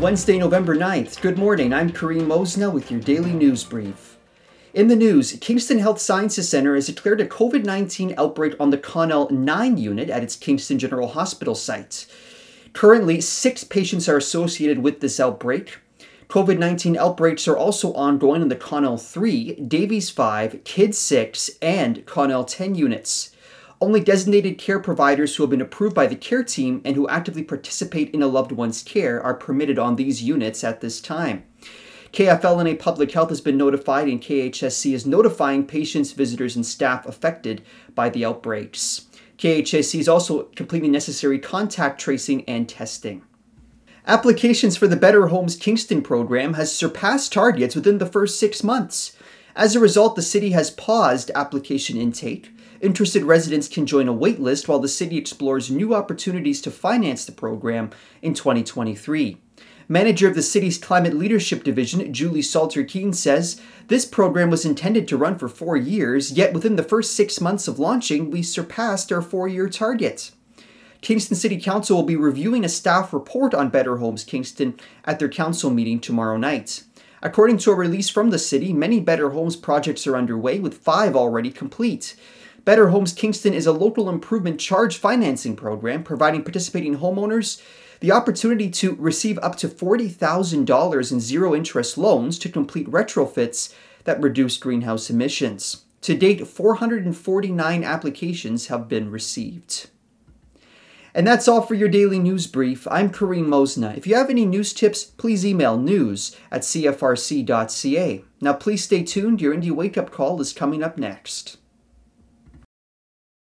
Wednesday, November 9th. Good morning. I'm Kareem Mosna with your daily news brief. In the news, Kingston Health Sciences Center has declared a COVID 19 outbreak on the Connell 9 unit at its Kingston General Hospital site. Currently, six patients are associated with this outbreak. COVID 19 outbreaks are also ongoing in the Connell 3, Davies 5, Kids 6, and Connell 10 units. Only designated care providers who have been approved by the care team and who actively participate in a loved one's care are permitted on these units at this time. KFL&A Public Health has been notified, and KHSC is notifying patients, visitors, and staff affected by the outbreaks. KHSC is also completing necessary contact tracing and testing. Applications for the Better Homes Kingston program has surpassed targets within the first six months. As a result, the city has paused application intake. Interested residents can join a waitlist while the city explores new opportunities to finance the program in 2023. Manager of the city's Climate Leadership Division, Julie Salter Keane, says this program was intended to run for four years, yet within the first six months of launching, we surpassed our four year target. Kingston City Council will be reviewing a staff report on Better Homes Kingston at their council meeting tomorrow night. According to a release from the city, many Better Homes projects are underway, with five already complete. Better Homes Kingston is a local improvement charge financing program providing participating homeowners the opportunity to receive up to $40,000 in zero interest loans to complete retrofits that reduce greenhouse emissions. To date, 449 applications have been received. And that's all for your daily news brief. I'm Kareem Mosna. If you have any news tips, please email news at cfrc.ca. Now, please stay tuned. Your Indie Wake Up Call is coming up next.